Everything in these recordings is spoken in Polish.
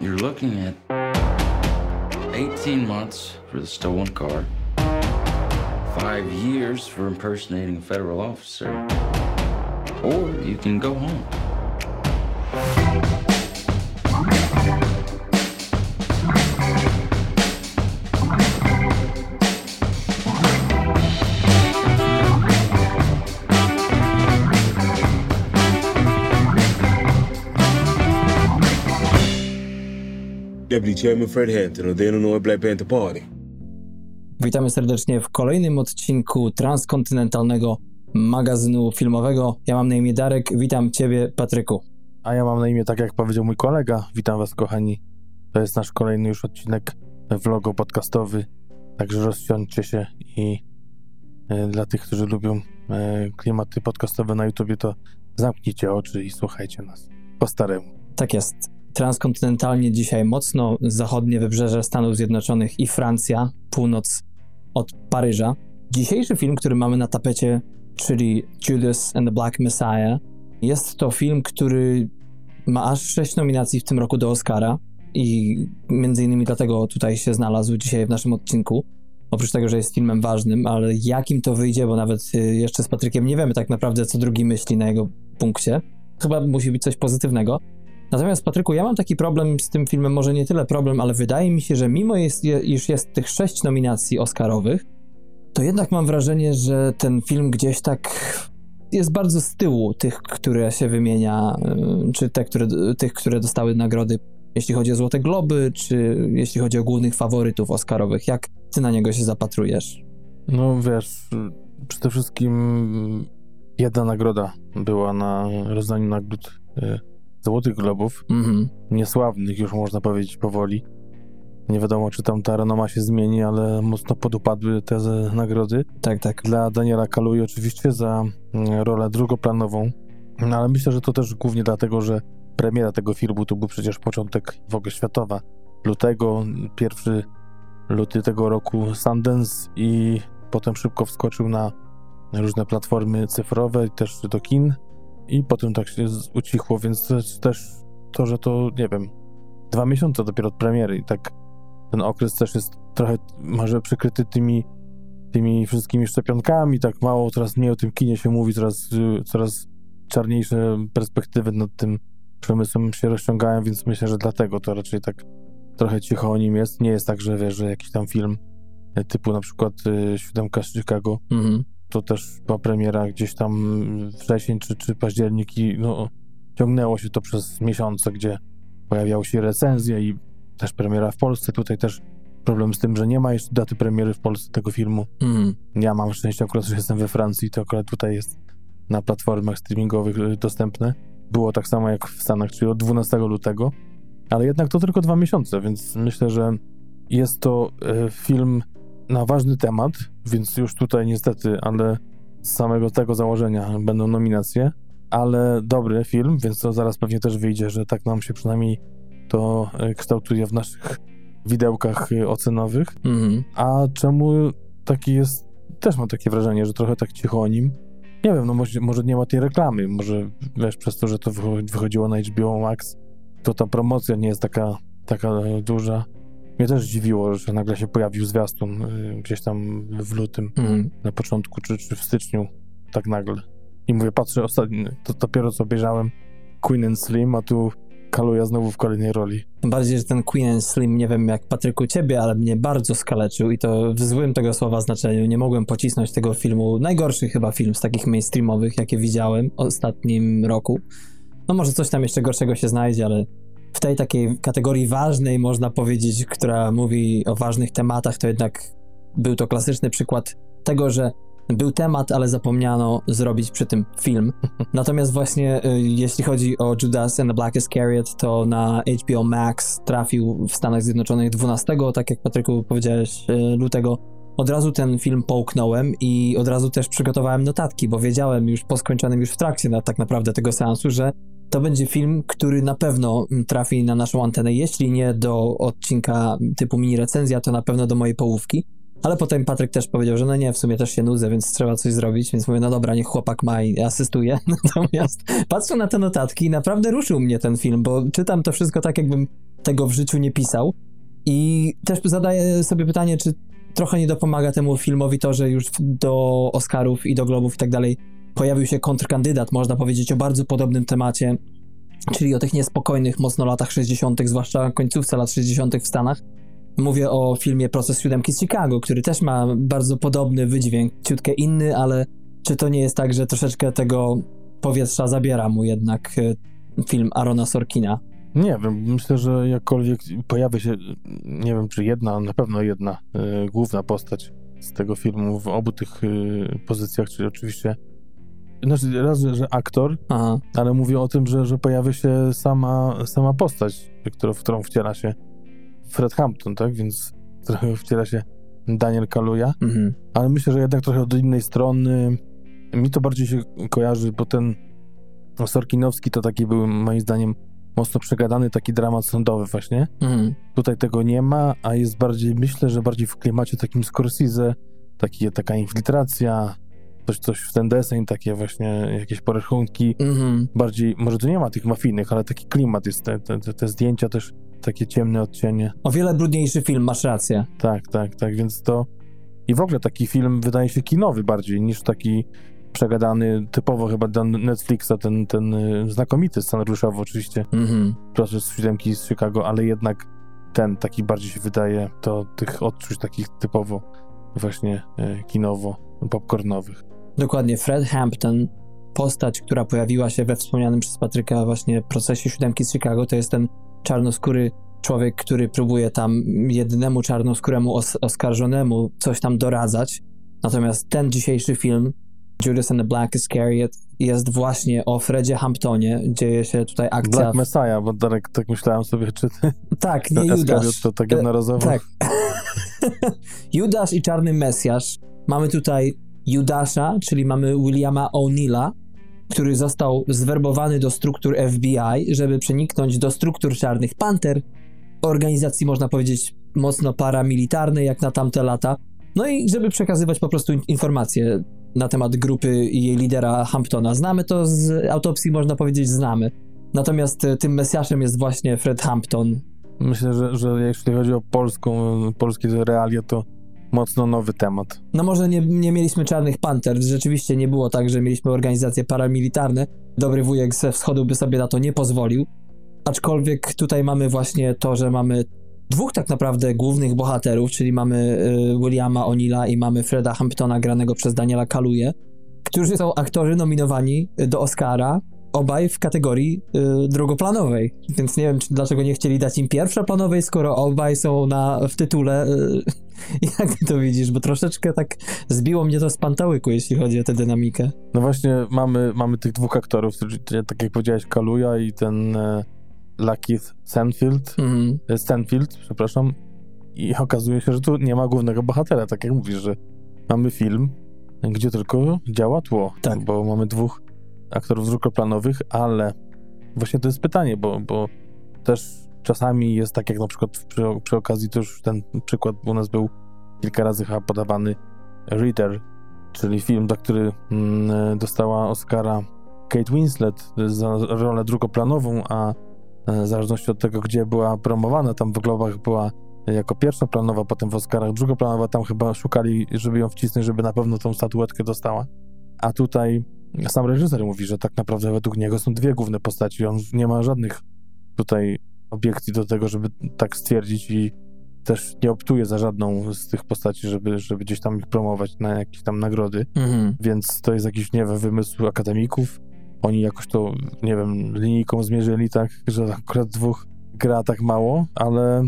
You're looking at 18 months for the stolen car, five years for impersonating a federal officer, or you can go home. Deputy Chairman Fred Hampton of the Illinois Black Panther Party. Witamy serdecznie w kolejnym odcinku transkontynentalnego magazynu filmowego. Ja mam na imię Darek, witam Ciebie, Patryku. A ja mam na imię, tak jak powiedział mój kolega. Witam Was, kochani. To jest nasz kolejny już odcinek vlogo podcastowy. Także rozsiądźcie się i e, dla tych, którzy lubią e, klimaty podcastowe na YouTubie, to zamknijcie oczy i słuchajcie nas po staremu. Tak jest. Transkontynentalnie dzisiaj mocno zachodnie wybrzeże Stanów Zjednoczonych i Francja, północ od Paryża. Dzisiejszy film, który mamy na tapecie, czyli Judas and the Black Messiah, jest to film, który ma aż sześć nominacji w tym roku do Oscara i między innymi dlatego tutaj się znalazł dzisiaj w naszym odcinku. Oprócz tego, że jest filmem ważnym, ale jakim to wyjdzie, bo nawet y, jeszcze z Patrykiem nie wiemy tak naprawdę, co drugi myśli na jego punkcie. Chyba musi być coś pozytywnego. Natomiast Patryku, ja mam taki problem z tym filmem, może nie tyle problem, ale wydaje mi się, że mimo jest, iż jest tych sześć nominacji Oscarowych, to jednak mam wrażenie, że ten film gdzieś tak jest bardzo z tyłu tych, które się wymienia, y, czy te, które, tych, które dostały nagrody, jeśli chodzi o Złote Globy, czy jeśli chodzi o głównych faworytów Oscarowych. Jak ty na niego się zapatrujesz? No wiesz, przede wszystkim jedna nagroda była na rozdaniu nagród y, Złotych Globów, Mhm. niesławnych już można powiedzieć powoli. Nie wiadomo, czy tam ta renoma się zmieni, ale mocno podupadły te nagrody. Tak, tak. Dla Daniela Kaluuya oczywiście za mm, rolę drugoplanową, no ale myślę, że to też głównie dlatego, że premiera tego filmu to był przecież początek w ogóle światowa. Lutego, pierwszy luty tego roku Sundance i potem szybko wskoczył na różne platformy cyfrowe też do kin i potem tak się ucichło, więc jest też to, że to, nie wiem, dwa miesiące dopiero od premiery i tak ten okres też jest trochę może przykryty tymi tymi wszystkimi szczepionkami, tak mało, coraz mniej o tym kinie się mówi, coraz, coraz czarniejsze perspektywy nad tym przemysłem się rozciągają, więc myślę, że dlatego to raczej tak trochę cicho o nim jest. Nie jest tak, że wiesz, że jakiś tam film typu na przykład y, Siódemka z Chicago, Mhm. To też była premiera gdzieś tam wrzesień czy, czy październik i no, ciągnęło się to przez miesiące, gdzie pojawiały się recenzje i też premiera w Polsce. Tutaj też problem z tym, że nie ma jeszcze daty premiery w Polsce tego filmu. Mhm. Ja mam szczęście akurat, że jestem we Francji, to akurat tutaj jest na platformach streamingowych dostępne. Było tak samo jak w Stanach, czyli od 12 lutego, ale jednak to tylko dwa miesiące, więc myślę, że jest to y, film na ważny temat, więc już tutaj niestety, ale z samego tego założenia będą nominacje, ale dobry film, więc to zaraz pewnie też wyjdzie, że tak nam się przynajmniej to y, kształtuje w naszych widełkach y, ocenowych. Mhm. A czemu taki jest, też mam takie wrażenie, że trochę tak cicho o nim. Nie wiem, no może, może nie ma tej reklamy, może wiesz, przez to, że to wycho- wychodziło na HBO Max, to ta promocja nie jest taka, taka e, duża. Mnie też zdziwiło, że nagle się pojawił zwiastun y, gdzieś tam w lutym, Mhm. na początku, czy, czy w styczniu, tak nagle. I mówię, patrzę, ostatni, to dopiero co obejrzałem Queen and Slim, a tu Kaluja znowu w kolejnej roli. Bardziej, że ten Queen and Slim, nie wiem jak Patryku ciebie, ale mnie bardzo skaleczył i to w złym tego słowa znaczeniu. Nie mogłem pocisnąć tego filmu. Najgorszy chyba film z takich mainstreamowych, jakie widziałem w ostatnim roku. No może coś tam jeszcze gorszego się znajdzie, ale w tej takiej kategorii ważnej, można powiedzieć, która mówi o ważnych tematach, to jednak był to klasyczny przykład tego, że był temat, ale zapomniano zrobić przy tym film. Natomiast właśnie y, jeśli chodzi o Judas and the Black Iscariot, to na HBO Max trafił w Stanach Zjednoczonych 12, tak jak Patryku powiedziałeś, y, lutego. Od razu ten film połknąłem i od razu też przygotowałem notatki, bo wiedziałem już po skończonym już w trakcie na, tak naprawdę tego seansu, że to będzie film, który na pewno trafi na naszą antenę, jeśli nie do odcinka typu mini recenzja, to na pewno do mojej połówki. Ale potem Patryk też powiedział, że no nie, w sumie też się nudzę, więc trzeba coś zrobić, więc mówię, no dobra, niech chłopak ma i asystuje. Natomiast patrzę na te notatki naprawdę ruszył mnie ten film, bo czytam to wszystko tak, jakbym tego w życiu nie pisał. I też zadaję sobie pytanie, czy trochę nie dopomaga temu filmowi to, że już do Oscarów i do Globów i tak dalej pojawił się kontrkandydat, można powiedzieć, o bardzo podobnym temacie, czyli o tych niespokojnych mocno latach 60., zwłaszcza końcówce lat 60. w Stanach. Mówię o filmie Proces Siódemki z Chicago, który też ma bardzo podobny wydźwięk, ciutkę inny, ale czy to nie jest tak, że troszeczkę tego powietrza zabiera mu jednak e, film Arona Sorkina? Nie wiem, myślę, że jakkolwiek pojawi się, nie wiem czy jedna, na pewno jedna y, główna postać z tego filmu w obu tych y, pozycjach, czyli oczywiście znaczy raz, że aktor, Aha. ale mówię o tym, że, że pojawia się sama, sama postać, którą, w którą wciela się Fred Hampton, tak? Więc trochę wciela się Daniel Kaluja, Mhm. ale myślę, że jednak trochę od innej strony. Mi to bardziej się kojarzy, bo ten Sorkinowski to taki był moim zdaniem mocno przegadany taki dramat sądowy właśnie. Mhm. Tutaj tego nie ma, a jest bardziej, myślę, że bardziej w klimacie takim Scorsese, taki, taka infiltracja, coś, coś w ten deseń, takie właśnie jakieś porachunki. Mhm. Bardziej, może tu nie ma tych mafijnych, ale taki klimat jest, te, te, te zdjęcia też, takie ciemne odcienie. O wiele brudniejszy film, masz rację. Tak, tak, tak, więc to... I w ogóle taki film wydaje się kinowy bardziej niż taki przegadany, typowo chyba dla Netflixa, ten, ten y, znakomity scenariuszowo oczywiście, Mhm. proces siódemki z Chicago, ale jednak ten taki bardziej się wydaje, to tych odczuć takich typowo właśnie y, kinowo, popcornowych. Dokładnie, Fred Hampton, postać, która pojawiła się we wspomnianym przez Patryka właśnie procesie siódemki z Chicago, to jest ten czarnoskóry człowiek, który próbuje tam jednemu czarnoskóremu os oskarżonemu coś tam doradzać. Natomiast ten dzisiejszy film, Judas and the Black Iscariot, jest właśnie o Fredzie Hamptonie. Dzieje się tutaj akcja... Black Messiah, bo Darek, tak myślałem sobie, czy ty, Tak, nie Judasz. to tak jednorazowo? Tak. Judasz i Czarny Mesjasz. Mamy tutaj Judasza, czyli mamy Williama O'Neilla, który został zwerbowany do struktur FBI, żeby przeniknąć do struktur Czarnych Panter, organizacji, można powiedzieć, mocno paramilitarnej, jak na tamte lata. No i żeby przekazywać po prostu in- informacje na temat grupy i jej lidera Hamptona. Znamy to z autopsji, można powiedzieć, znamy. Natomiast e, tym Mesjaszem jest właśnie Fred Hampton, Myślę, że, że jeśli chodzi o polską, polskie realia, to mocno nowy temat. No może nie, nie mieliśmy czarnych panter, rzeczywiście nie było tak, że mieliśmy organizacje paramilitarne. Dobry wujek ze wschodu by sobie na to nie pozwolił. Aczkolwiek tutaj mamy właśnie to, że mamy dwóch tak naprawdę głównych bohaterów, czyli mamy y, Williama O'Neilla i mamy Freda Hamptona granego przez Daniela Kaluje, którzy są aktorzy nominowani do Oscara, obaj w kategorii y, drugoplanowej. Więc nie wiem, czy, dlaczego nie chcieli dać im pierwszoplanowej, skoro obaj są na, w tytule. Y, jak ty to widzisz? Bo troszeczkę tak zbiło mnie to z pantałyku, jeśli chodzi o tę dynamikę. No właśnie mamy, mamy tych dwóch aktorów, tak jak powiedziałeś, Kaluja i ten e, Lakeith Stanfield, Mhm. e, Stanfield, przepraszam, i okazuje się, że tu nie ma głównego bohatera, tak jak mówisz, że mamy film, gdzie tylko działa tło, Tak. bo mamy dwóch aktorów drugoplanowych, ale właśnie to jest pytanie, bo, bo też czasami jest tak, jak na przykład przy, przy okazji, to już ten przykład u nas był kilka razy chyba podawany, Reader, czyli film, za który mm, dostała Oscara Kate Winslet za rolę drugoplanową, a w zależności od tego, gdzie była promowana, tam w Globach była jako pierwszoplanowa, potem w Oscarach drugoplanowa, tam chyba szukali, żeby ją wcisnąć, żeby na pewno tą statuetkę dostała. A tutaj sam reżyser mówi, że tak naprawdę według niego są dwie główne postaci. On nie ma żadnych tutaj obiekcji do tego, żeby tak stwierdzić i też nie optuje za żadną z tych postaci, żeby, żeby gdzieś tam ich promować na jakieś tam nagrody. Mhm. Więc to jest jakiś, nie wiem, wymysł akademików. Oni jakoś to, nie wiem, linijką zmierzyli tak, że akurat dwóch gra tak mało, ale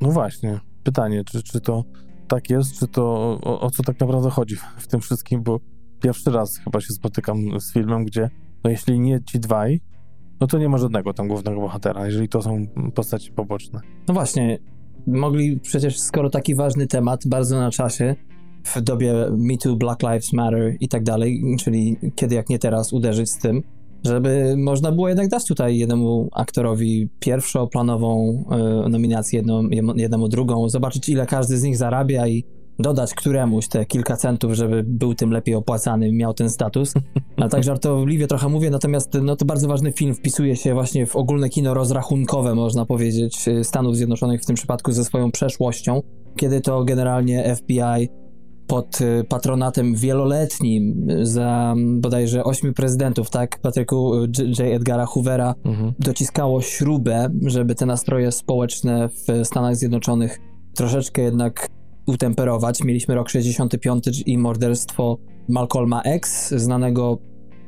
no właśnie, pytanie, czy, czy to tak jest, czy to o, o co tak naprawdę chodzi w tym wszystkim, bo pierwszy raz chyba się spotykam z filmem, gdzie no jeśli nie ci dwaj, no to nie ma żadnego tam głównego bohatera, jeżeli to są postaci poboczne. No właśnie, mogli przecież, skoro taki ważny temat, bardzo na czasie, w dobie Me Too, Black Lives Matter i tak dalej, czyli kiedy jak nie teraz uderzyć z tym, żeby można było jednak dać tutaj jednemu aktorowi pierwszoplanową e, nominację, jedną, jednemu drugą, zobaczyć ile każdy z nich zarabia i dodać któremuś te kilka centów, żeby był tym lepiej opłacany miał ten status. Ale tak żartobliwie trochę mówię, natomiast no to bardzo ważny film wpisuje się właśnie w ogólne kino rozrachunkowe, można powiedzieć, y, Stanów Zjednoczonych w tym przypadku ze swoją przeszłością, kiedy to generalnie FBI pod y, patronatem wieloletnim za bodajże ośmiu prezydentów, tak, Patryku J. Edgara Hoovera, Mhm. dociskało śrubę, żeby te nastroje społeczne w Stanach Zjednoczonych troszeczkę jednak utemperować. Mieliśmy rok 65 i morderstwo Malcolma X, znanego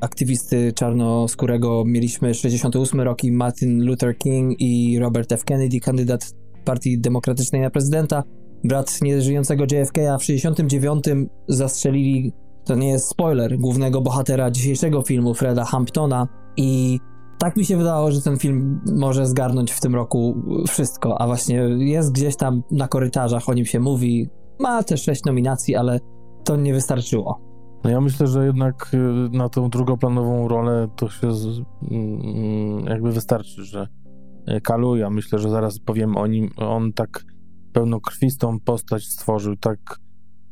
aktywisty czarnoskórego. Mieliśmy 68 rok i Martin Luther King i Robert F. Kennedy, kandydat Partii Demokratycznej na prezydenta. Brat nieżyjącego JFK, a w 69 zastrzelili, to nie jest spoiler, głównego bohatera dzisiejszego filmu, Freda Hamptona i tak mi się wydawało, że ten film może zgarnąć w tym roku wszystko, a właśnie jest gdzieś tam na korytarzach, o nim się mówi. Ma też sześć nominacji, ale to nie wystarczyło. No ja myślę, że jednak y, na tą drugoplanową rolę to się mm, jakby wystarczy, że Kaluja, myślę, że zaraz powiem o nim, on tak pełnokrwistą postać stworzył, tak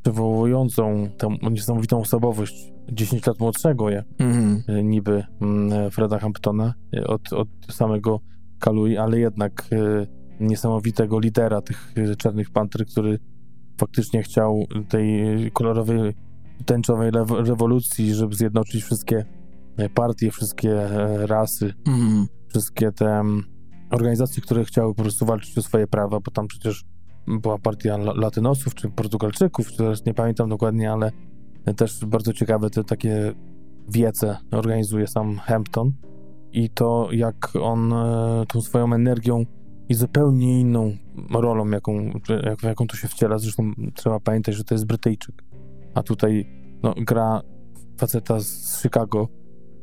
przywołującą tę niesamowitą osobowość 10 lat młodszego, jak Mhm. y, niby mm, Freda Hamptona y, od, od samego Kalui, ale jednak y, niesamowitego lidera tych y, Czarnych Panter, który faktycznie chciał tej kolorowej, tęczowej rewolucji, żeby zjednoczyć wszystkie e, partie, wszystkie e, rasy, Mhm. wszystkie te mm, organizacje, które chciały po prostu walczyć o swoje prawa, bo tam przecież była partia La- Latynosów czy Portugalczyków, teraz nie pamiętam dokładnie, ale też bardzo ciekawe te takie wiece organizuje sam Hampton i to jak on e, tą swoją energią i zupełnie inną rolą, jaką, jaką to się wciela. Zresztą trzeba pamiętać, że to jest Brytyjczyk. A tutaj no, gra faceta z Chicago.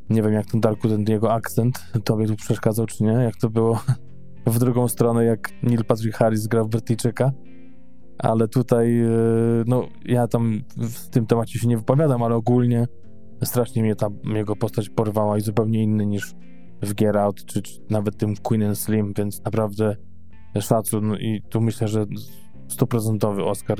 Nie wiem, jak ten Darku, ten jego akcent tobie tu przeszkadzał, czy nie? Jak to było w drugą stronę, jak Neil Patrick Harris grał Brytyjczyka. Ale tutaj, e, no, ja tam w tym temacie się nie wypowiadam, ale ogólnie strasznie mnie ta jego postać porwała i zupełnie inny niż w Get Out, czy, czy nawet tym Queen and Slim, więc naprawdę szacun i tu myślę, że stuprocentowy Oscar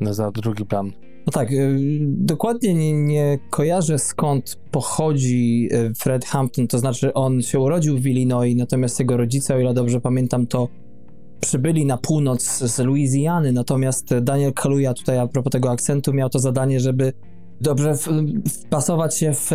za drugi plan. No tak, y, dokładnie nie, nie kojarzę skąd pochodzi y, Fred Hampton, to znaczy on się urodził w Illinois, natomiast jego rodzice, o ile dobrze pamiętam, to przybyli na północ z Luizjany, natomiast Daniel Kaluuya tutaj a propos tego akcentu miał to zadanie, żeby dobrze wpasować się w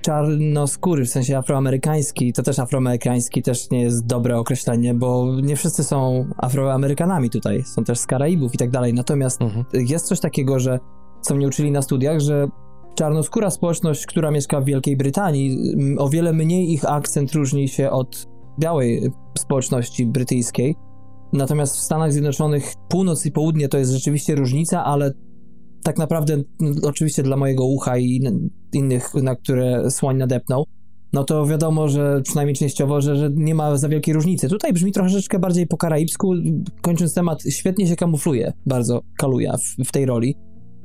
czarnoskóry, w sensie afroamerykański, to też afroamerykański też nie jest dobre określenie, bo nie wszyscy są afroamerykanami tutaj, są też z Karaibów i tak dalej, natomiast Mhm. jest coś takiego, że co mnie uczyli na studiach, że czarnoskóra społeczność, która mieszka w Wielkiej Brytanii, m, o wiele mniej ich akcent różni się od białej społeczności brytyjskiej. Natomiast w Stanach Zjednoczonych północ i południe to jest rzeczywiście różnica, ale tak naprawdę, m, oczywiście dla mojego ucha i innych, na które słoń nadepnął, no to wiadomo, że przynajmniej częściowo, że, że nie ma za wielkiej różnicy. Tutaj brzmi troszeczkę bardziej po karaibsku. Kończąc temat, świetnie się kamufluje bardzo Kaluja w, w tej roli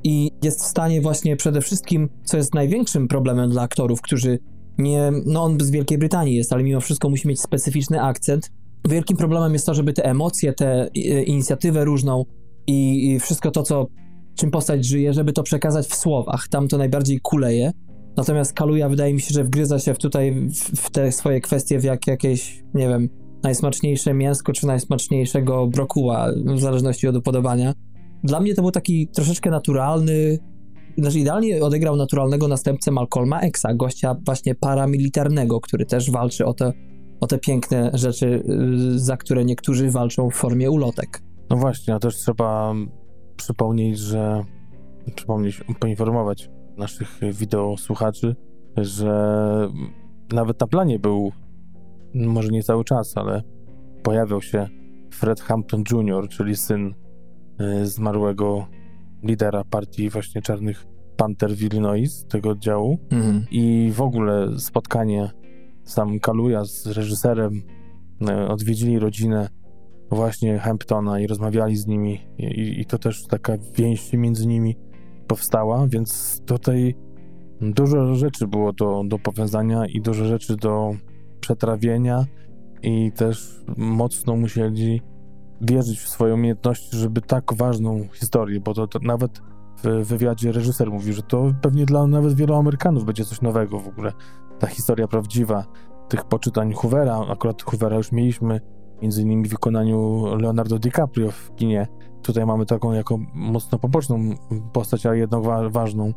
i jest w stanie właśnie przede wszystkim, co jest największym problemem dla aktorów, którzy nie, no on z Wielkiej Brytanii jest, ale mimo wszystko musi mieć specyficzny akcent. Wielkim problemem jest to, żeby te emocje, tę inicjatywę różną i, i wszystko to, co, czym postać żyje, żeby to przekazać w słowach. Tam to najbardziej kuleje. Natomiast Kaluja wydaje mi się, że wgryza się w tutaj w, w te swoje kwestie w jak, jakieś, nie wiem, najsmaczniejsze mięsko czy najsmaczniejszego brokuła, w zależności od upodobania. Dla mnie to był taki troszeczkę naturalny, znaczy idealnie odegrał naturalnego następcę Malcolma Xa, gościa właśnie paramilitarnego, który też walczy o te, o te piękne rzeczy, y, za które niektórzy walczą w formie ulotek. No właśnie, a też trzeba przypomnieć, że przypomnieć, poinformować naszych wideosłuchaczy, że nawet na planie był, może nie cały czas, ale pojawiał się Fred Hampton Jr., czyli syn zmarłego lidera partii właśnie Czarnych Panter w Illinois, tego oddziału. Mhm. I w ogóle spotkanie sam Kaluja z reżyserem e, odwiedzili rodzinę właśnie Hamptona i rozmawiali z nimi i, i to też taka więź między nimi powstała, więc tutaj dużo rzeczy było do, do powiązania i dużo rzeczy do przetrawienia i też mocno musieli wierzyć w swoje umiejętności, żeby tak ważną historię, bo to, to nawet w wywiadzie reżyser mówił, że to pewnie dla nawet wielu Amerykanów będzie coś nowego w ogóle. Ta historia prawdziwa tych poczytań Hoovera, akurat Hoovera już mieliśmy, między innymi w wykonaniu Leonardo DiCaprio w kinie. Tutaj mamy taką jako mocno poboczną postać, ale jednak wa ważną.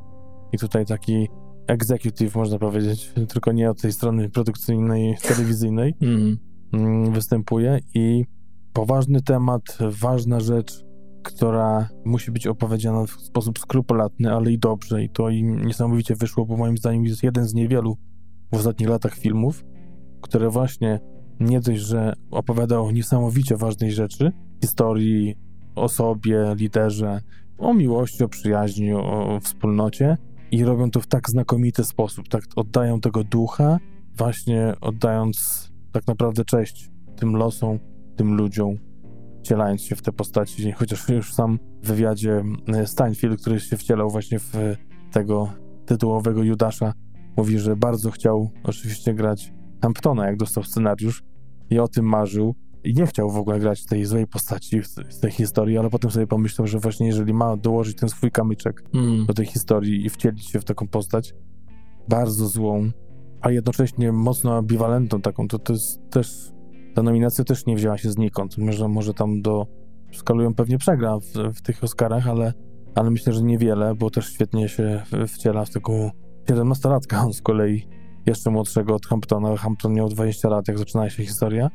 I tutaj taki executive, można powiedzieć, tylko nie od tej strony produkcyjnej, telewizyjnej mm. występuje i poważny temat, ważna rzecz, która musi być opowiedziana w sposób skrupulatny, ale i dobrze. I to im niesamowicie wyszło, bo moim zdaniem jest jeden z niewielu w ostatnich latach filmów, które właśnie nie dość, że opowiada o niesamowicie ważnej rzeczy, historii, o sobie, liderze, o miłości, o przyjaźni, o, wspólnocie i robią to w tak znakomity sposób, tak oddają tego ducha, właśnie oddając tak naprawdę cześć tym losom, tym ludziom, wcielając się w te postaci, chociaż już sam w wywiadzie e, Steinfeld, który się wcielał właśnie w tego tytułowego Judasza, mówi, że bardzo chciał oczywiście grać Hamptona, jak dostał scenariusz i o tym marzył i nie chciał w ogóle grać tej złej postaci z tej historii, ale potem sobie pomyślał, że właśnie jeżeli ma dołożyć ten swój kamyczek mm. do tej historii i wcielić się w taką postać bardzo złą, a jednocześnie mocno ambiwalentną taką, to to jest też ta nominacja też nie wzięła się znikąd. Może, może tam do skalują pewnie przegra w, w tych Oscarach, ale, ale myślę, że niewiele, bo też świetnie się wciela w taką 17-latka on z kolei jeszcze młodszego od Hamptona. Hampton miał 20 lat, jak zaczynała się historia.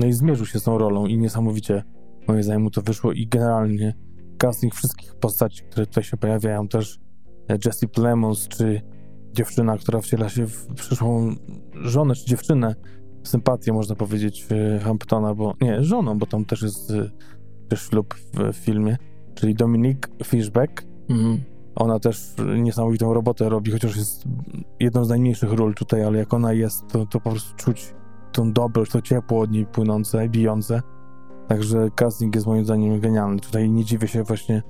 No i zmierzył się z tą rolą i niesamowicie moim zdaniem mu to wyszło i generalnie casting wszystkich postaci, które tutaj się pojawiają, też Jesse Plemons, czy dziewczyna, która wciela się w przyszłą żonę, czy dziewczynę, sympatię można powiedzieć Hamptona, bo nie, żoną, bo tam też jest też ślub w filmie, czyli Dominique Fishback. Mhm. Ona też niesamowitą robotę robi, chociaż jest jedną z najmniejszych ról tutaj, ale jak ona jest, to, to po prostu czuć tą dobroć, to ciepło od niej płynące, bijące. Także casting jest moim zdaniem genialny. Tutaj nie dziwię się właśnie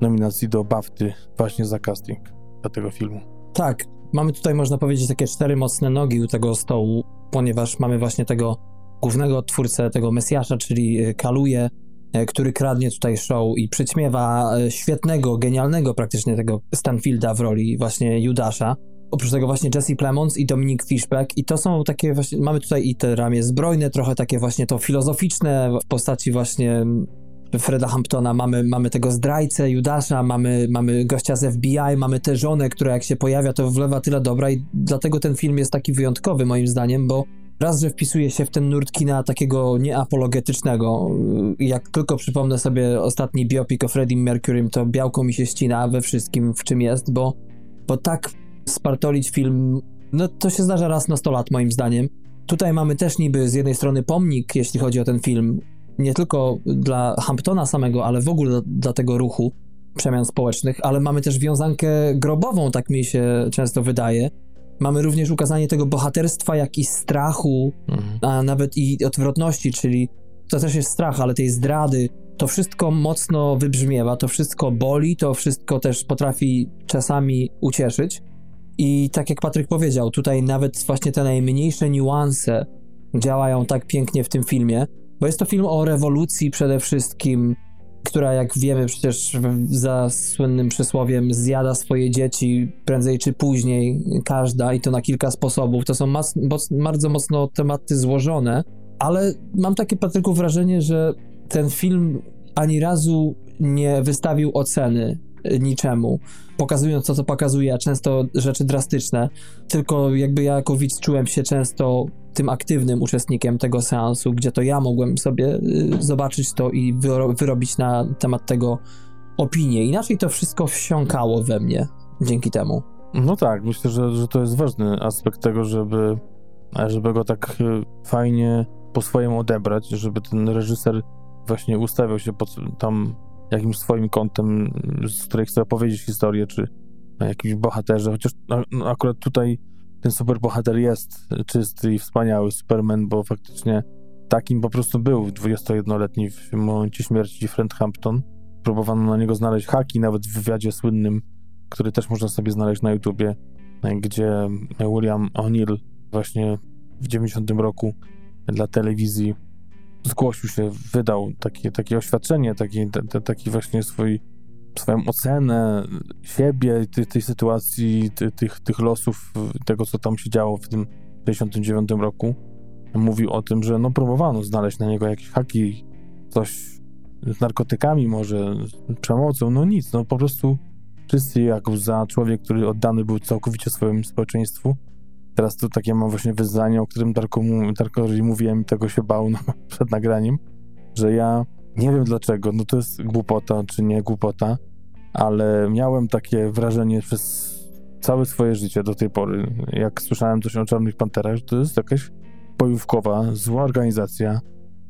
nominacji do BAFTY właśnie za casting dla tego filmu. Tak, mamy tutaj można powiedzieć takie cztery mocne nogi u tego stołu, ponieważ mamy właśnie tego głównego twórcę, tego Mesjasza, czyli Kaluje, E, który kradnie tutaj show i przyćmiewa e, świetnego, genialnego praktycznie tego Stanfielda w roli właśnie Judasza. Oprócz tego właśnie Jesse Plemons i Dominic Fishback i to są takie właśnie, mamy tutaj i te ramię zbrojne, trochę takie właśnie to filozoficzne w postaci właśnie Freda Hamptona, mamy, mamy tego zdrajcę Judasza, mamy, mamy gościa z FBI, mamy tę żonę, która jak się pojawia, to wlewa tyle dobra i dlatego ten film jest taki wyjątkowy moim zdaniem, bo raz, że wpisuje się w ten nurt kina takiego nieapologetycznego. Jak tylko przypomnę sobie ostatni biopic o Freddie Mercurym, to białko mi się ścina we wszystkim, w czym jest, bo, bo tak spartolić film, no to się zdarza raz na 100 lat moim zdaniem. Tutaj mamy też niby z jednej strony pomnik, jeśli chodzi o ten film, nie tylko dla Hamptona samego, ale w ogóle dla, dla tego ruchu przemian społecznych, ale mamy też wiązankę grobową, tak mi się często wydaje, Mamy również ukazanie tego bohaterstwa, jak i strachu, mhm. a nawet i odwrotności, czyli to też jest strach, ale tej zdrady. To wszystko mocno wybrzmiewa, to wszystko boli, to wszystko też potrafi czasami ucieszyć. I tak jak Patryk powiedział, tutaj nawet właśnie te najmniejsze niuanse działają tak pięknie w tym filmie, bo jest to film o rewolucji przede wszystkim, która jak wiemy przecież za słynnym przysłowiem zjada swoje dzieci prędzej czy później, każda i to na kilka sposobów. To są mas, moc, bardzo mocno tematy złożone, ale mam takie, Patryku, wrażenie, że ten film ani razu nie wystawił oceny niczemu, pokazując to, co pokazuje, a często rzeczy drastyczne, tylko jakby ja jako widz czułem się często tym aktywnym uczestnikiem tego seansu, gdzie to ja mogłem sobie y, zobaczyć to i wyro wyrobić na temat tego opinię. Inaczej to wszystko wsiąkało we mnie dzięki temu. No tak, myślę, że, że to jest ważny aspekt tego, żeby, żeby go tak y, fajnie po swojemu odebrać, żeby ten reżyser właśnie ustawiał się pod tam jakimś swoim kątem, z której chce opowiedzieć historię, czy jakimś bohaterze, chociaż no, akurat tutaj ten superbohater jest czysty i wspaniały Superman, bo faktycznie takim po prostu był 21-letni w momencie śmierci Fred Hampton. Próbowano na niego znaleźć haki, nawet w wywiadzie słynnym, który też można sobie znaleźć na YouTubie, gdzie William O'Neill właśnie w 90 roku dla telewizji zgłosił się, wydał takie, takie oświadczenie, taki, te, taki właśnie swój, swoją ocenę siebie, tej, tej sytuacji, ty, tych, tych losów, tego, co tam się działo w tym 1969 roku. Mówił o tym, że no próbowano znaleźć na niego jakieś haki, coś z narkotykami może, z przemocą, no nic, no po prostu czysty jak za człowiek, który oddany był całkowicie swojemu społeczeństwu. Teraz to takie mam właśnie wyznanie, o którym Darkowi mówiłem i tego się bał no, przed nagraniem, że ja nie wiem dlaczego, no to jest głupota czy nie głupota, ale miałem takie wrażenie przez całe swoje życie do tej pory, jak słyszałem coś o Czarnych Panterach, to jest jakaś bojówkowa, zła organizacja,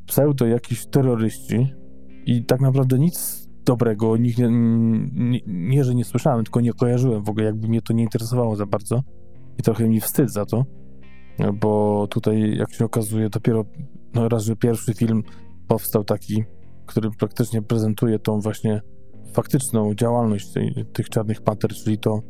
pseudo jakiś terroryści i tak naprawdę nic dobrego nich nie, nie, nie, że nie słyszałem, tylko nie kojarzyłem w ogóle, jakby mnie to nie interesowało za bardzo i trochę mi wstyd za to, bo tutaj, jak się okazuje, dopiero no raz, że pierwszy film powstał taki, który praktycznie prezentuje tą właśnie faktyczną działalność tych czarnych panter, czyli to,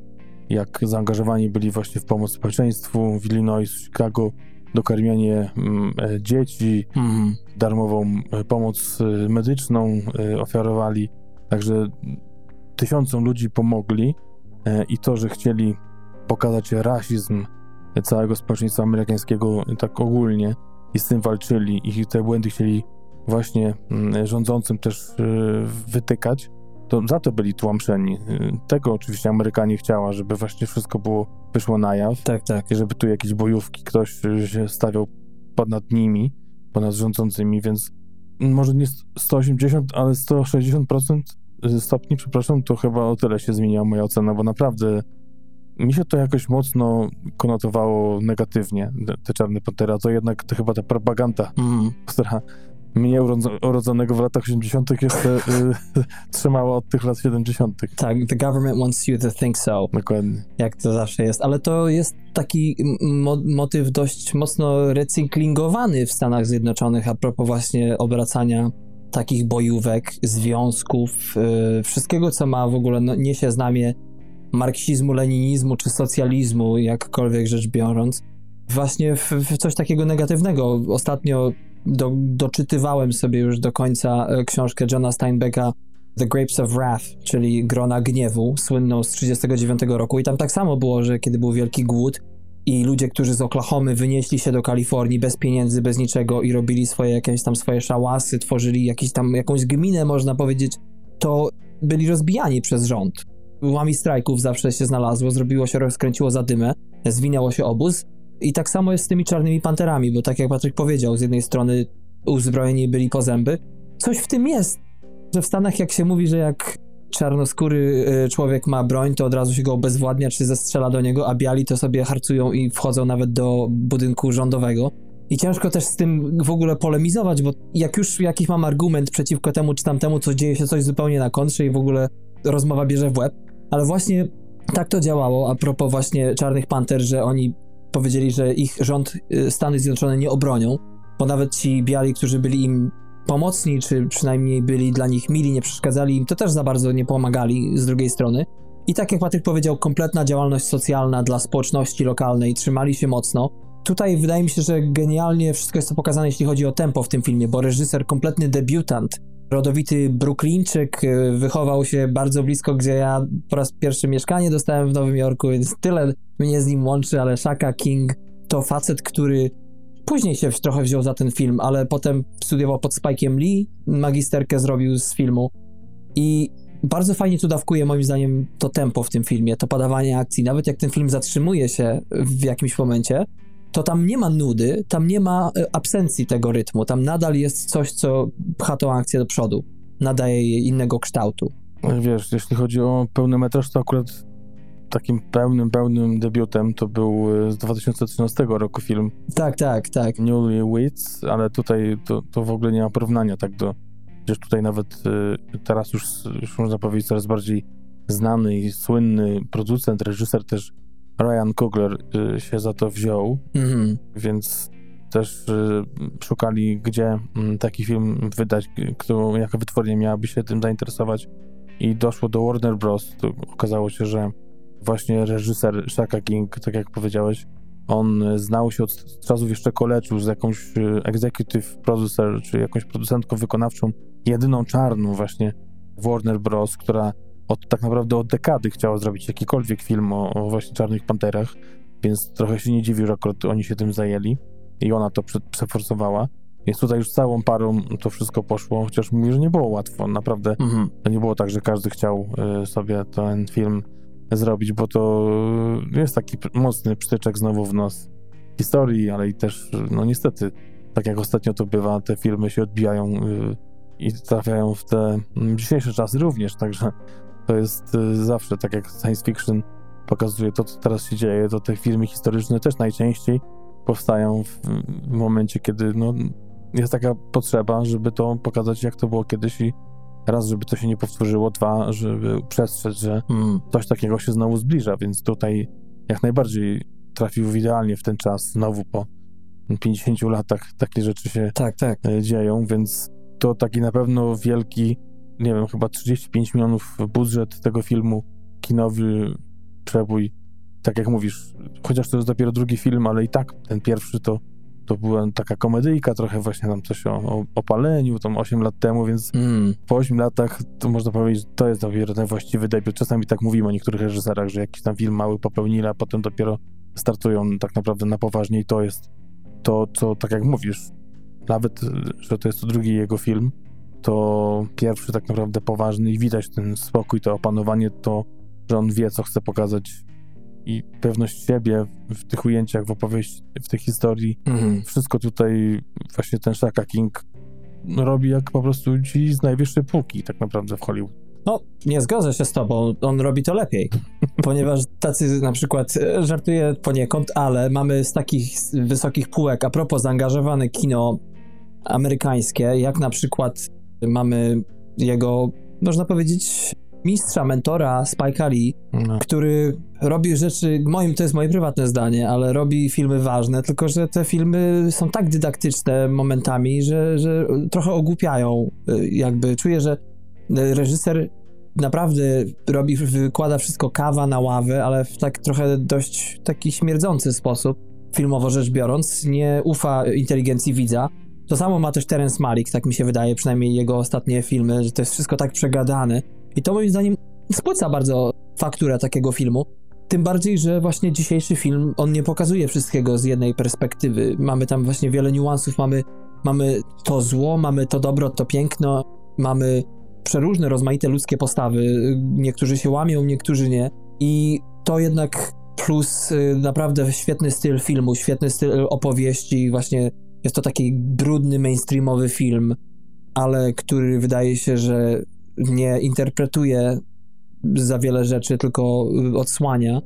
jak zaangażowani byli właśnie w pomoc społeczeństwu w Illinois, w Chicago, dokarmianie mm, e, dzieci, mm. darmową e, pomoc e, medyczną ofiarowali. Także tysiącom ludzi pomogli i to, że chcieli pokazać rasizm całego społeczeństwa amerykańskiego tak ogólnie i z tym walczyli i te błędy chcieli właśnie mm, rządzącym też wytykać, to za to byli tłamszeni. Tego oczywiście Amerykanie chciała, żeby właśnie wszystko było, wyszło na jaw. Tak, tak. I żeby tu jakieś bojówki, ktoś się stawiał ponad nimi, ponad rządzącymi, więc może nie 180, ale 160% stopni, przepraszam, to chyba o tyle się zmieniła moja ocena, bo naprawdę mi się to jakoś mocno konotowało negatywnie, te Czarne Pantery, to jednak to chyba ta propaganda, mm. która mnie urodzonego w latach 80. jeszcze y, trzymała od tych lat 70. Tak, the government wants you to think so. Dokładnie. Jak to zawsze jest, ale to jest taki mo motyw dość mocno recyklingowany w Stanach Zjednoczonych a propos właśnie obracania takich bojówek, związków, y, wszystkiego, co ma w ogóle no, niesie znamie marksizmu, leninizmu czy socjalizmu, jakkolwiek rzecz biorąc, właśnie w, w coś takiego negatywnego. Ostatnio do, doczytywałem sobie już do końca e, książkę Johna Steinbecka The Grapes of Wrath, czyli Grona Gniewu, słynną z 1939 roku. I tam tak samo było, że kiedy był wielki głód i ludzie, którzy z Oklahomy wynieśli się do Kalifornii bez pieniędzy, bez niczego i robili swoje jakieś tam swoje szałasy, tworzyli jakiś tam, jakąś gminę, można powiedzieć, to byli rozbijani przez rząd. Łami strajków zawsze się znalazło, zrobiło się, rozkręciło zadymę, zwinęło się obóz i tak samo jest z tymi czarnymi panterami, bo tak jak Patryk powiedział, z jednej strony uzbrojeni byli po zęby. Coś w tym jest, że w Stanach jak się mówi, że jak czarnoskóry y, człowiek ma broń, to od razu się go obezwładnia, czy zestrzela do niego, a biali to sobie harcują i wchodzą nawet do budynku rządowego. I ciężko też z tym w ogóle polemizować, bo jak już jakiś mam argument przeciwko temu czy tamtemu, to dzieje się coś zupełnie na kontrze i w ogóle rozmowa bierze w łeb. Ale właśnie tak to działało, a propos właśnie Czarnych Panter, że oni powiedzieli, że ich rząd y, Stany Zjednoczone nie obronią, bo nawet ci biali, którzy byli im pomocni, czy przynajmniej byli dla nich mili, nie przeszkadzali im, to też za bardzo nie pomagali z drugiej strony. I tak jak Patryk powiedział, kompletna działalność socjalna dla społeczności lokalnej, trzymali się mocno. Tutaj wydaje mi się, że genialnie wszystko jest to pokazane, jeśli chodzi o tempo w tym filmie, bo reżyser, kompletny debiutant, rodowity Brooklyńczyk, y, wychował się bardzo blisko, gdzie ja po raz pierwszy mieszkanie dostałem w Nowym Jorku, więc tyle mnie z nim łączy, ale Shaka King to facet, który później się trochę wziął za ten film, ale potem studiował pod Spike'em Lee, magisterkę zrobił z filmu i bardzo fajnie tu dawkuje moim zdaniem to tempo w tym filmie, to podawanie akcji. Nawet jak ten film zatrzymuje się w jakimś momencie, to tam nie ma nudy, tam nie ma e, absencji tego rytmu, tam nadal jest coś, co pcha tą akcję do przodu, nadaje jej innego kształtu. Wiesz, jeśli chodzi o pełny metraż, to akurat takim pełnym, pełnym debiutem to był e, z 2013 roku film. Tak, tak, tak. Newly Wits, ale tutaj to, to w ogóle nie ma porównania tak do... Przecież tutaj nawet e, teraz już, już można powiedzieć coraz bardziej znany i słynny producent, reżyser też Ryan Coogler y, się za to wziął, mhm. więc też y, szukali, gdzie mm, taki film wydać, którą, jaka wytwórnia miałaby się tym zainteresować i doszło do Warner Bros. To okazało się, że właśnie reżyser Shaka King, tak jak powiedziałeś, On znał się od czasów jeszcze koleczu z jakąś executive producer, czy jakąś producentką wykonawczą, jedyną czarną właśnie Warner Bros., która od, tak naprawdę od dekady chciała zrobić jakikolwiek film o, o właśnie Czarnych Panterach, więc trochę się nie dziwił, że akurat oni się tym zajęli i ona to prze, przeforsowała. Więc tutaj już całą parą to wszystko poszło, chociaż mówi, że nie było łatwo. Naprawdę Mhm. to nie było tak, że każdy chciał y, sobie ten film zrobić, bo to y, jest taki mocny przytyczek znowu w nos historii, ale i też, no niestety, tak jak ostatnio to bywa, te filmy się odbijają y, i trafiają w te dzisiejsze czasy również, także to jest y, zawsze tak jak science fiction pokazuje to, co teraz się dzieje, to te filmy historyczne też najczęściej powstają w, w momencie, kiedy no, jest taka potrzeba, żeby to pokazać, jak to było kiedyś i raz, żeby to się nie powtórzyło, dwa, żeby przestrzec, że Mm. coś takiego się znowu zbliża, więc tutaj jak najbardziej trafił idealnie w ten czas, znowu po 50 latach takie rzeczy się Tak, tak. e, dzieją, więc to taki na pewno wielki, nie wiem, chyba 35 milionów budżet tego filmu, kinowy przebój. Tak jak mówisz, chociaż to jest dopiero drugi film, ale i tak ten pierwszy to, to była taka komedyjka, trochę właśnie tam coś o, o, o paleniu, tam 8 lat temu, więc Mm. po 8 latach to można powiedzieć, że to jest dopiero ten właściwy debiut. Czasami tak mówimy o niektórych reżyserach, że jakiś tam film mały popełnili, a potem dopiero startują tak naprawdę na poważnie i to jest to, co tak jak mówisz, nawet, że to jest to drugi jego film, to pierwszy tak naprawdę poważny i widać ten spokój, to opanowanie, to, że on wie, co chce pokazać i pewność siebie w tych ujęciach, w opowieści, w tej historii. Mhm. Wszystko tutaj właśnie ten Shaka King robi jak po prostu ci z najwyższej półki tak naprawdę w Hollywood. No, nie zgodzę się z tobą, on robi to lepiej, ponieważ tacy na przykład, e, żartuję poniekąd, ale mamy z takich wysokich półek, a propos zaangażowane kino amerykańskie, jak na przykład mamy jego, można powiedzieć, mistrza, mentora Spike'a Lee, No. który robi rzeczy, moim to jest moje prywatne zdanie, ale robi filmy ważne, tylko że te filmy są tak dydaktyczne momentami, że, że trochę ogłupiają. Y, Jakby czuję, że y, reżyser naprawdę robi, wykłada wszystko kawa na ławę, ale w tak trochę dość taki śmierdzący sposób, filmowo rzecz biorąc, nie ufa inteligencji widza. To samo ma też Terence Malick, tak mi się wydaje, przynajmniej jego ostatnie filmy, że to jest wszystko tak przegadane. I to moim zdaniem spłyca bardzo fakturę takiego filmu. Tym bardziej, że właśnie dzisiejszy film, on nie pokazuje wszystkiego z jednej perspektywy. Mamy tam właśnie wiele niuansów, mamy, mamy to zło, mamy to dobro, to piękno, mamy przeróżne, rozmaite ludzkie postawy. Niektórzy się łamią, niektórzy nie. I to jednak plus y, naprawdę świetny styl filmu, świetny styl opowieści, właśnie jest to taki brudny, mainstreamowy film, ale który wydaje się, że nie interpretuje za wiele rzeczy, tylko y, odsłania,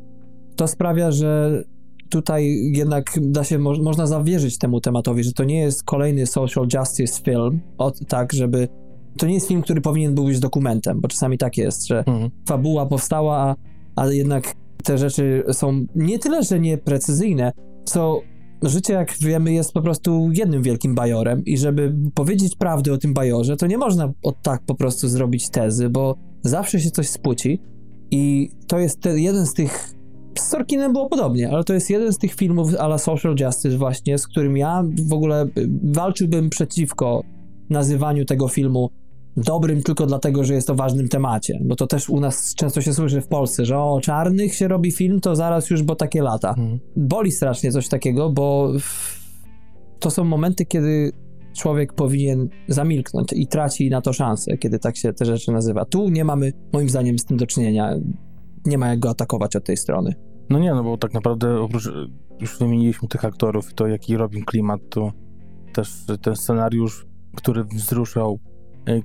to sprawia, że tutaj jednak da się, mo można zawierzyć temu tematowi, że to nie jest kolejny social justice film, od, tak, żeby to nie jest film, który powinien był być dokumentem, bo czasami tak jest, że Mhm. fabuła powstała, a, a jednak te rzeczy są nie tyle, że nieprecyzyjne, co życie, jak wiemy, jest po prostu jednym wielkim bajorem i żeby powiedzieć prawdę o tym bajorze, to nie można od tak po prostu zrobić tezy, bo zawsze się coś spłuci i to jest te, jeden z tych z Sorkinem było podobnie, ale to jest jeden z tych filmów a la Social Justice właśnie, z którym ja w ogóle walczyłbym przeciwko nazywaniu tego filmu dobrym tylko dlatego, że jest o ważnym temacie, bo to też u nas często się słyszy w Polsce, że o czarnych się robi film, to zaraz już, bo takie lata. Mhm. Boli strasznie coś takiego, bo to są momenty, kiedy człowiek powinien zamilknąć i traci na to szansę, kiedy tak się te rzeczy nazywa. Tu nie mamy, moim zdaniem, z tym do czynienia. Nie ma jak go atakować od tej strony. No nie, no bo tak naprawdę oprócz, e, już wymieniliśmy tych aktorów i to jaki robią klimat, to też ten scenariusz, który wzruszał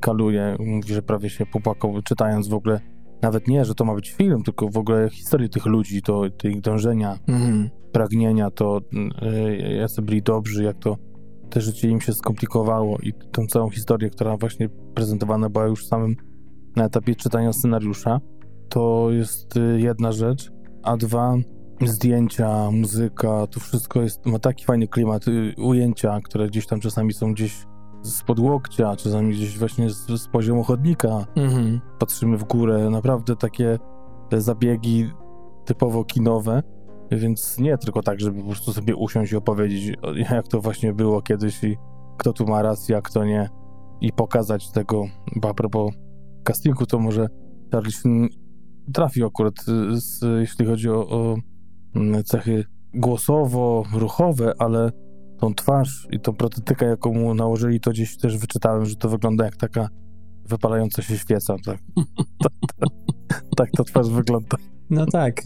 Kaluje, mówi, że prawie się popłakał czytając w ogóle, nawet nie, że to ma być film, tylko w ogóle historię tych ludzi, to ich dążenia, Mhm. pragnienia, to y, jacy byli dobrzy, jak to te życie im się skomplikowało i tą całą historię, która właśnie prezentowana była już w samym na etapie czytania scenariusza, to jest y, jedna rzecz, a dwa zdjęcia, muzyka, to wszystko jest, ma taki fajny klimat, y, ujęcia, które gdzieś tam czasami są gdzieś spod łokcia, czasami gdzieś właśnie z, z poziomu chodnika, Mhm. patrzymy w górę, naprawdę takie te zabiegi typowo kinowe Więc nie tylko tak, żeby po prostu sobie usiąść i opowiedzieć, jak to właśnie było kiedyś i kto tu ma rację, a kto nie. I pokazać tego, bo a propos castingu, to może Charlie Sheen trafił akurat, y, z, jeśli chodzi o, o mm, cechy głosowo-ruchowe, ale tą twarz i tą protetykę, jaką mu nałożyli, to gdzieś też wyczytałem, że to wygląda jak taka wypalająca się świeca. Tak, tak, tak, tak ta twarz wygląda. No tak.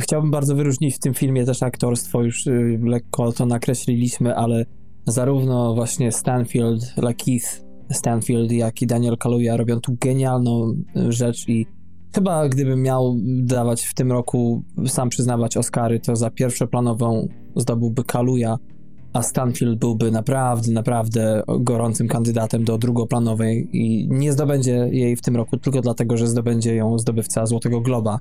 Chciałbym bardzo wyróżnić w tym filmie też aktorstwo, już y, lekko to nakreśliliśmy, ale zarówno właśnie Stanfield, Lakeith Stanfield, jak i Daniel Kaluuya robią tu genialną y, rzecz i chyba gdybym miał dawać w tym roku, sam przyznawać Oscary, to za pierwszoplanową zdobyłby Kaluuya, a Stanfield byłby naprawdę, naprawdę gorącym kandydatem do drugoplanowej i nie zdobędzie jej w tym roku tylko dlatego, że zdobędzie ją zdobywca Złotego Globa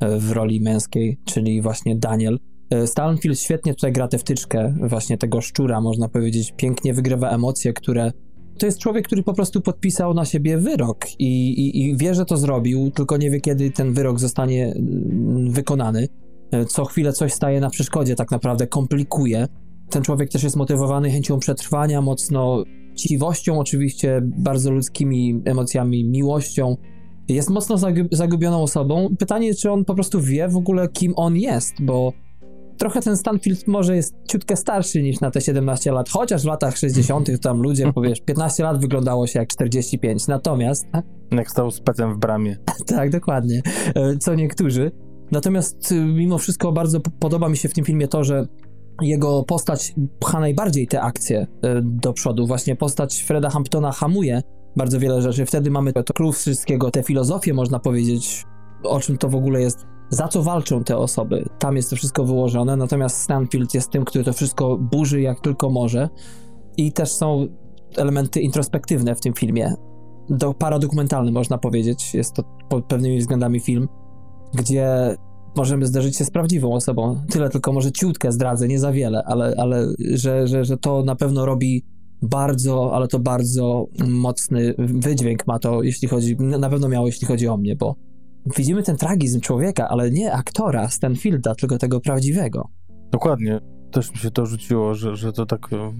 e, w roli męskiej, czyli właśnie Daniel. E, Stanfield świetnie tutaj gra tę wtyczkę właśnie tego szczura, można powiedzieć, pięknie wygrywa emocje, które to jest człowiek, który po prostu podpisał na siebie wyrok i, i, i wie, że to zrobił, tylko nie wie, kiedy ten wyrok zostanie mm, wykonany. E, co chwilę coś staje na przeszkodzie, tak naprawdę komplikuje. Ten człowiek też jest motywowany chęcią przetrwania, mocno chciwością, oczywiście bardzo ludzkimi emocjami, miłością. Jest mocno zagubioną osobą. Pytanie, czy on po prostu wie w ogóle, kim on jest, bo trochę ten Stanfield może jest ciutkę starszy niż na te 17 lat, chociaż w latach 60. tam ludzie, powiesz, 15 lat wyglądało się jak 45. Natomiast. Jak stał z pecem w bramie. tak, dokładnie. E, co niektórzy. Natomiast y, mimo wszystko bardzo podoba mi się w tym filmie to, że jego postać pcha najbardziej te akcje y, do przodu. Właśnie postać Freda Hamptona hamuje bardzo wiele rzeczy. Wtedy mamy to klucz wszystkiego, tę filozofię, można powiedzieć, o czym to w ogóle jest, za co walczą te osoby. Tam jest to wszystko wyłożone, natomiast Stanfield jest tym, który to wszystko burzy jak tylko może. I też są elementy introspektywne w tym filmie. Do, paradokumentalny można powiedzieć. Jest to pod pewnymi względami film, gdzie możemy zderzyć się z prawdziwą osobą. Tyle tylko może ciutkę zdradzę, nie za wiele, ale, ale że, że, że to na pewno robi bardzo, ale to bardzo mocny wydźwięk ma to, jeśli chodzi, na pewno miało, jeśli chodzi o mnie, bo widzimy ten tragizm człowieka, ale nie aktora Stanfielda, tylko tego prawdziwego. Dokładnie. Też mi się to rzuciło, że, że to tak e,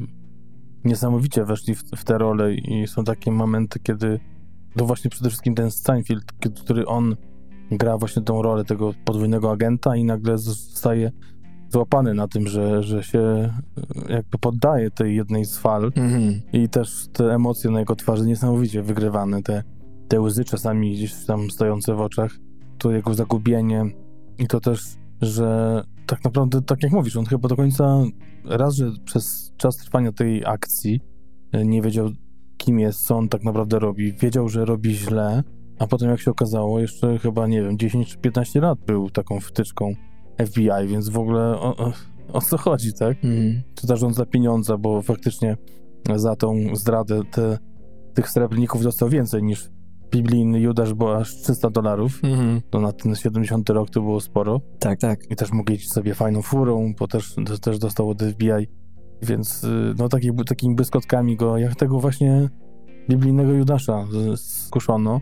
niesamowicie weszli w, w te role i są takie momenty, kiedy to właśnie przede wszystkim ten Stanfield, który on gra właśnie tą rolę tego podwójnego agenta i nagle zostaje złapany na tym, że, że się e, jakby poddaje tej jednej z fal mhm. i też te emocje na jego twarzy niesamowicie wygrywane, te, te łzy czasami gdzieś tam stojące w oczach, to jego zagubienie i to też, że tak naprawdę, tak jak mówisz, on chyba do końca raz, że przez czas trwania tej akcji e, nie wiedział, kim jest, co on tak naprawdę robi. Wiedział, że robi źle, a potem, jak się okazało, jeszcze chyba, nie wiem, 10 czy 15 lat był taką wtyczką FBI, więc w ogóle o, o, o co chodzi, tak? Mm. Czy zarząd za pieniądze, bo faktycznie za tą zdradę te, tych srebrników dostał więcej niż biblijny Judasz, bo aż 300 dolarów. Mm. To na ten 70 rok to było sporo. Tak, tak. I też mógł jeździć sobie fajną furą, bo też, też dostał od FBI. Więc y, no taki, takimi błyskotkami go, jak tego właśnie biblijnego Judasza skuszono.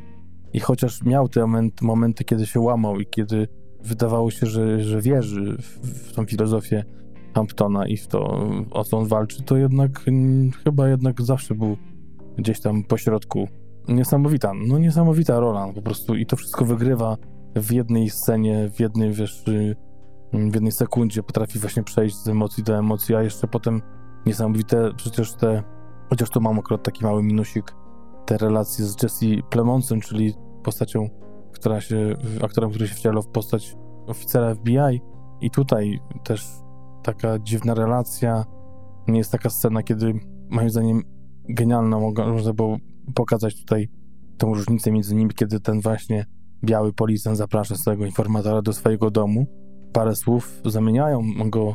I chociaż miał te momenty, kiedy się łamał i kiedy wydawało się, że, że wierzy w, w tą filozofię Hamptona i w to, o co on walczy, to jednak mm, chyba jednak zawsze był gdzieś tam pośrodku. Niesamowita, no niesamowita rola po prostu i to wszystko wygrywa w jednej scenie, w jednej, wiesz, y, w jednej sekundzie potrafi właśnie przejść z emocji do emocji, a jeszcze potem niesamowite przecież te, chociaż tu mam akurat taki mały minusik, te relacje z Jesse Plemonsem, czyli postacią, która się, aktorem, który się wcielał w postać oficera FBI. I tutaj też taka dziwna relacja. Nie jest taka scena, kiedy moim zdaniem genialna, można było pokazać tutaj tą różnicę między nimi, kiedy ten właśnie biały policjant zaprasza swojego informatora do swojego domu. Parę słów zamieniają, go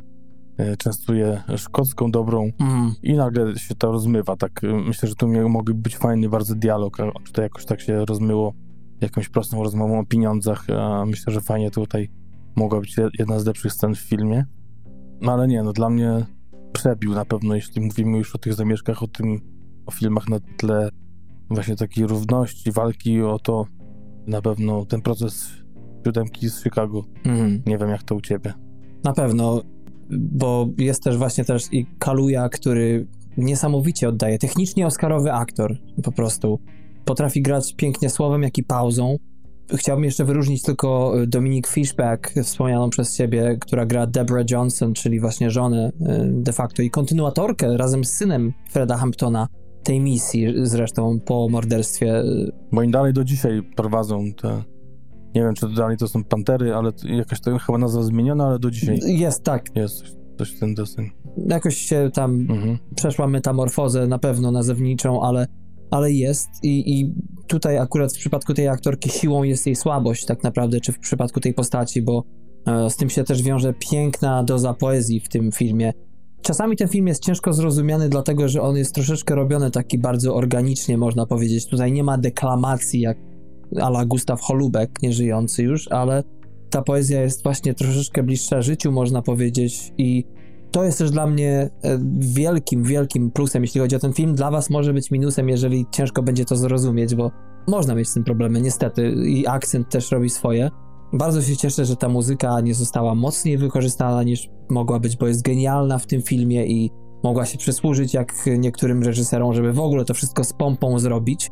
częstuje szkocką dobrą mm. i nagle się to rozmywa. Tak, e, myślę, że tu mógłby być fajny bardzo dialog, a tutaj jakoś tak się rozmyło jakąś prostą rozmową o pieniądzach, myślę, że fajnie tutaj mogła być jedna z lepszych scen w filmie. No ale nie, no dla mnie przebił na pewno, jeśli mówimy już o tych zamieszkach, o tym, o filmach na tle właśnie takiej równości, walki o to, na pewno ten proces siódemki z Chicago. Mm. Nie wiem, jak to u ciebie. Na pewno, bo jest też właśnie też i Kaluja, który niesamowicie oddaje. Technicznie Oscarowy aktor po prostu. Potrafi grać pięknie słowem, jak i pauzą. Chciałbym jeszcze wyróżnić tylko Dominic Fishback, wspomnianą przez ciebie, która gra Deborah Johnson, czyli właśnie żonę y, de facto i kontynuatorkę razem z synem Freda Hamptona tej misji zresztą po morderstwie. Bo oni dalej do dzisiaj prowadzą te nie wiem, czy dalej to są pantery, ale jakaś to chyba nazwa zmieniona, ale do dzisiaj. Jest, tak. Jest coś, coś w ten deseń. Jakoś się tam mhm. przeszła metamorfozę na pewno nazewniczą, ale, ale jest I, i tutaj akurat w przypadku tej aktorki siłą jest jej słabość tak naprawdę, czy w przypadku tej postaci, bo e, z tym się też wiąże piękna doza poezji w tym filmie. Czasami ten film jest ciężko zrozumiany, dlatego że on jest troszeczkę robiony taki bardzo organicznie, można powiedzieć. Tutaj nie ma deklamacji, jak ala Gustaw Holubek, nieżyjący już, ale ta poezja jest właśnie troszeczkę bliższa życiu, można powiedzieć, i to jest też dla mnie e, wielkim, wielkim plusem, jeśli chodzi o ten film. Dla was może być minusem, jeżeli ciężko będzie to zrozumieć, bo można mieć z tym problemy, niestety, i akcent też robi swoje. Bardzo się cieszę, że ta muzyka nie została mocniej wykorzystana niż mogła być, bo jest genialna w tym filmie i mogła się przysłużyć jak niektórym reżyserom, żeby w ogóle to wszystko z pompą zrobić.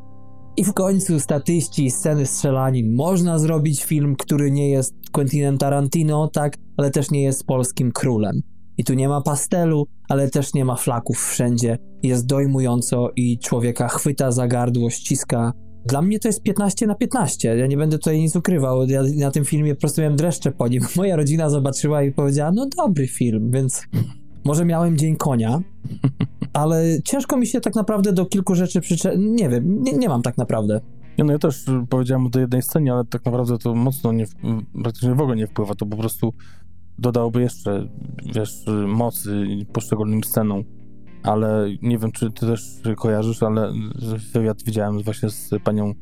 I w końcu statyści, sceny strzelanin. Można zrobić film, który nie jest Quentinem Tarantino, tak, ale też nie jest polskim królem. I tu nie ma pastelu, ale też nie ma flaków wszędzie. Jest dojmująco i człowieka chwyta za gardło, ściska. Dla mnie to jest 15 na 15. Ja nie będę tutaj nic ukrywał. Ja na tym filmie po prostu miałem dreszcze po nim. Moja rodzina zobaczyła i powiedziała, no dobry film, więc może miałem dzień konia, ale ciężko mi się tak naprawdę do kilku rzeczy przycze... Nie wiem, nie, nie mam tak naprawdę. No ja też powiedziałem o tej jednej scenie, ale tak naprawdę to mocno nie, praktycznie w ogóle nie wpływa. To po prostu dodałoby jeszcze, wiesz, mocy poszczególnym scenom. Ale nie wiem, czy ty też kojarzysz, ale wywiad widziałem właśnie z panią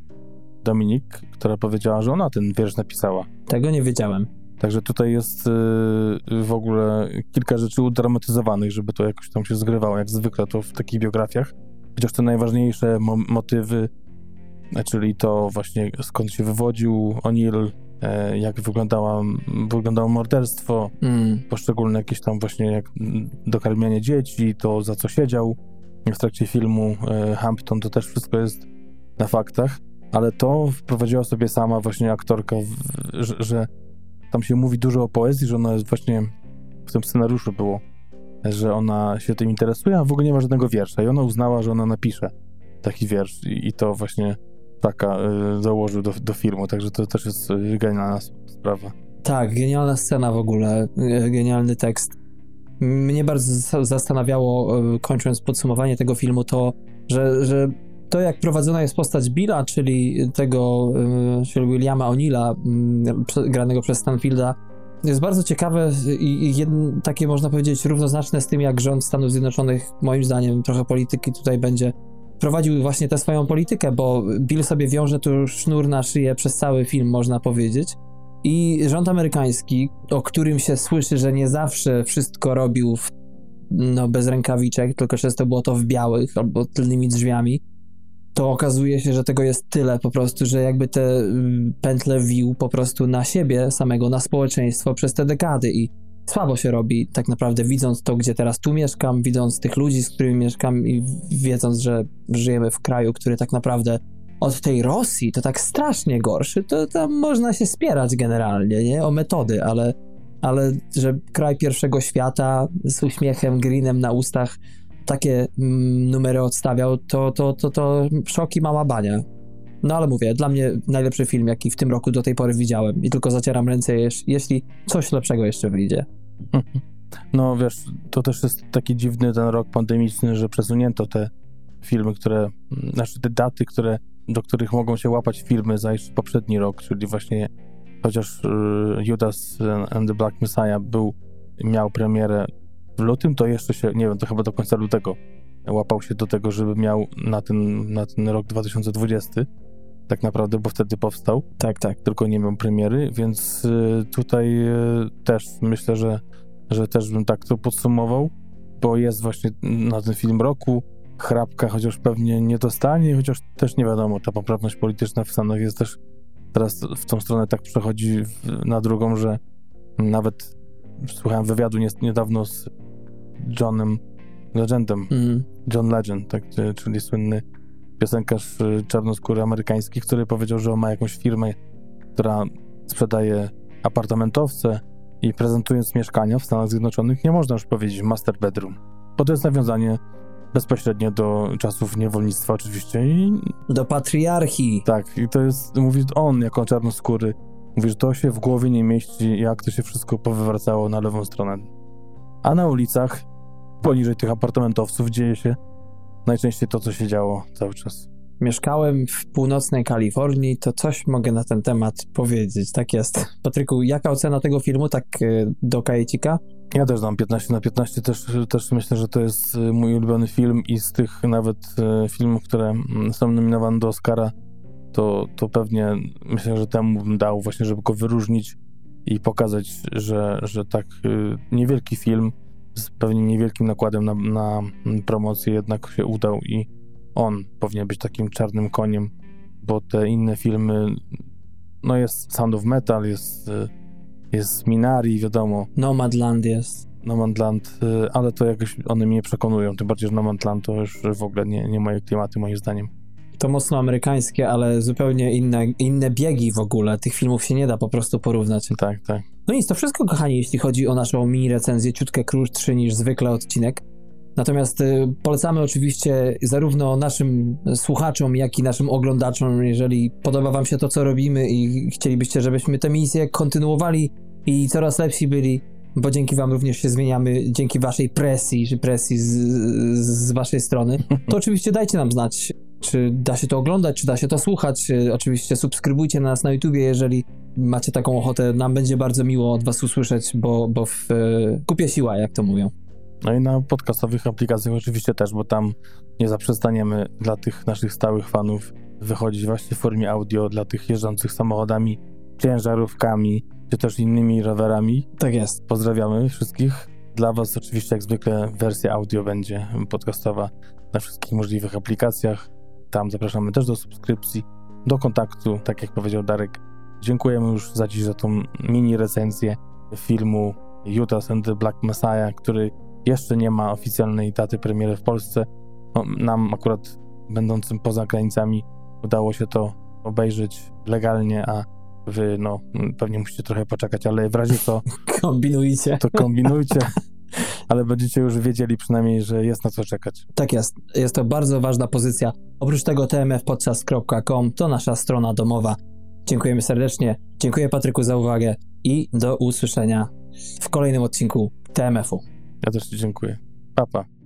Dominik, która powiedziała, że ona ten wiersz napisała. Tego nie wiedziałem. Także tutaj jest y, w ogóle kilka rzeczy udramatyzowanych, żeby to jakoś tam się zgrywało, jak zwykle to w takich biografiach. Chociaż te najważniejsze mo motywy, e, czyli to właśnie skąd się wywodził O'Neill, e, jak wyglądała, wyglądało morderstwo, mm. poszczególne jakieś tam właśnie jak dokarmianie dzieci, to za co siedział w trakcie filmu e, Hampton, to też wszystko jest na faktach, ale to wprowadziła sobie sama właśnie aktorka, że tam się mówi dużo o poezji, że ona jest właśnie w tym scenariuszu było, że ona się tym interesuje, a w ogóle nie ma żadnego wiersza. I ona uznała, że ona napisze taki wiersz i, i to właśnie taka y, założył do, do filmu, także to też jest genialna sprawa. Tak, genialna scena w ogóle, y, genialny tekst. Mnie bardzo zastanawiało, y, kończąc podsumowanie tego filmu, to, że, że to, jak prowadzona jest postać Billa, czyli tego, y, czyli Williama O'Neilla, y, granego przez Stanfielda, jest bardzo ciekawe i, i takie można powiedzieć równoznaczne z tym, jak rząd Stanów Zjednoczonych, moim zdaniem, trochę polityki tutaj będzie prowadził właśnie tę swoją politykę, bo Bill sobie wiąże tu sznur na szyję przez cały film, można powiedzieć. I rząd amerykański, o którym się słyszy, że nie zawsze wszystko robił w, no, bez rękawiczek, tylko często było to w białych albo tylnymi drzwiami, to okazuje się, że tego jest tyle po prostu, że jakby te mm, pętle wił po prostu na siebie samego, na społeczeństwo przez te dekady i słabo się robi tak naprawdę widząc to, gdzie teraz tu mieszkam, widząc tych ludzi, z którymi mieszkam i wiedząc, że żyjemy w kraju, który tak naprawdę od tej Rosji to tak strasznie gorszy, to tam można się spierać generalnie, nie? O metody, ale, ale że kraj pierwszego świata z uśmiechem, greenem na ustach takie mm, numery odstawiał, to, to, to, to szoki mała bania. No ale mówię, dla mnie najlepszy film, jaki w tym roku do tej pory widziałem i tylko zacieram ręce, jeśli coś lepszego jeszcze wyjdzie. No wiesz, to też jest taki dziwny ten rok pandemiczny, że przesunięto te filmy, które, znaczy te daty, które, do których mogą się łapać filmy za jeszcze poprzedni rok, czyli właśnie chociaż y, Judas and the Black Messiah był, miał premierę lutym, to jeszcze się, nie wiem, to chyba do końca lutego łapał się do tego, żeby miał na ten, na ten rok 2020 tak naprawdę, bo wtedy powstał. Tak, tak. Tylko nie miał premiery, więc y, tutaj y, też myślę, że, że też bym tak to podsumował, bo jest właśnie na ten film roku. Chrapka chociaż pewnie nie dostanie, chociaż też nie wiadomo, ta poprawność polityczna w Stanach jest też teraz w tą stronę tak przechodzi na drugą, że nawet słuchałem wywiadu niedawno z Johnem Legendem. Mm. John Legend, tak, czyli słynny piosenkarz y, czarnoskóry amerykański, który powiedział, że on ma jakąś firmę, która sprzedaje apartamentowce i prezentując mieszkania w Stanach Zjednoczonych nie można już powiedzieć master bedroom, bo to jest nawiązanie bezpośrednio do czasów niewolnictwa oczywiście i... Do patriarchii. Tak, i to jest, mówi on jako czarnoskóry, mówi, że to się w głowie nie mieści, jak to się wszystko powywracało na lewą stronę. A na ulicach, poniżej tych apartamentowców dzieje się najczęściej to, co się działo cały czas. Mieszkałem w północnej Kalifornii, to coś mogę na ten temat powiedzieć. Tak jest. Patryku, jaka ocena tego filmu, tak y, do kajecika? Ja też dam 15 na 15, też, też myślę, że to jest y, mój ulubiony film i z tych nawet y, filmów, które mm, są nominowane do Oscara, to, to pewnie myślę, że temu bym dał właśnie, żeby go wyróżnić i pokazać, że, że tak niewielki film z pewnie niewielkim nakładem na, na promocję jednak się udał i on powinien być takim czarnym koniem, bo te inne filmy, no jest Sound of Metal, jest, jest Minari, wiadomo. Nomadland jest. Nomadland, ale to jakoś one mnie przekonują, tym bardziej, że Nomadland to już w ogóle nie, nie moje klimaty moim zdaniem. To mocno amerykańskie, ale zupełnie inne, inne biegi w ogóle. Tych filmów się nie da po prostu porównać. Tak, tak. No nic, to wszystko, kochani, jeśli chodzi o naszą mini recenzję, ciutkę krótszy niż zwykle odcinek. Natomiast y, polecamy oczywiście zarówno naszym słuchaczom, jak i naszym oglądaczom, jeżeli podoba Wam się to, co robimy i chcielibyście, żebyśmy tę misję kontynuowali i coraz lepsi byli, bo dzięki Wam również się zmieniamy, dzięki Waszej presji, czy presji z, z Waszej strony, to oczywiście dajcie nam znać, czy da się to oglądać, czy da się to słuchać. Oczywiście subskrybujcie nas na YouTubie, jeżeli macie taką ochotę. Nam będzie bardzo miło od Was usłyszeć, bo, bo w e, kupie siła, jak to mówią. No i na podcastowych aplikacjach oczywiście też, bo tam nie zaprzestaniemy dla tych naszych stałych fanów wychodzić właśnie w formie audio dla tych jeżdżących samochodami, ciężarówkami, czy też innymi rowerami. Tak jest. Pozdrawiamy wszystkich. Dla Was oczywiście jak zwykle wersja audio będzie podcastowa na wszystkich możliwych aplikacjach. Tam zapraszamy też do subskrypcji, do kontaktu, tak jak powiedział Darek. Dziękujemy już za dziś za tą mini recenzję filmu Judas and the Black Messiah, który jeszcze nie ma oficjalnej daty premiery w Polsce. No, nam akurat będącym poza granicami udało się to obejrzeć legalnie, a wy no pewnie musicie trochę poczekać, ale w razie co kombinujcie. To kombinujcie. ale będziecie już wiedzieli przynajmniej, że jest na co czekać. Tak jest. Jest to bardzo ważna pozycja. Oprócz tego tmfpodcast.com to nasza strona domowa. Dziękujemy serdecznie. Dziękuję Patryku za uwagę i do usłyszenia w kolejnym odcinku TMF-u. Ja też Ci dziękuję. Papa. Pa.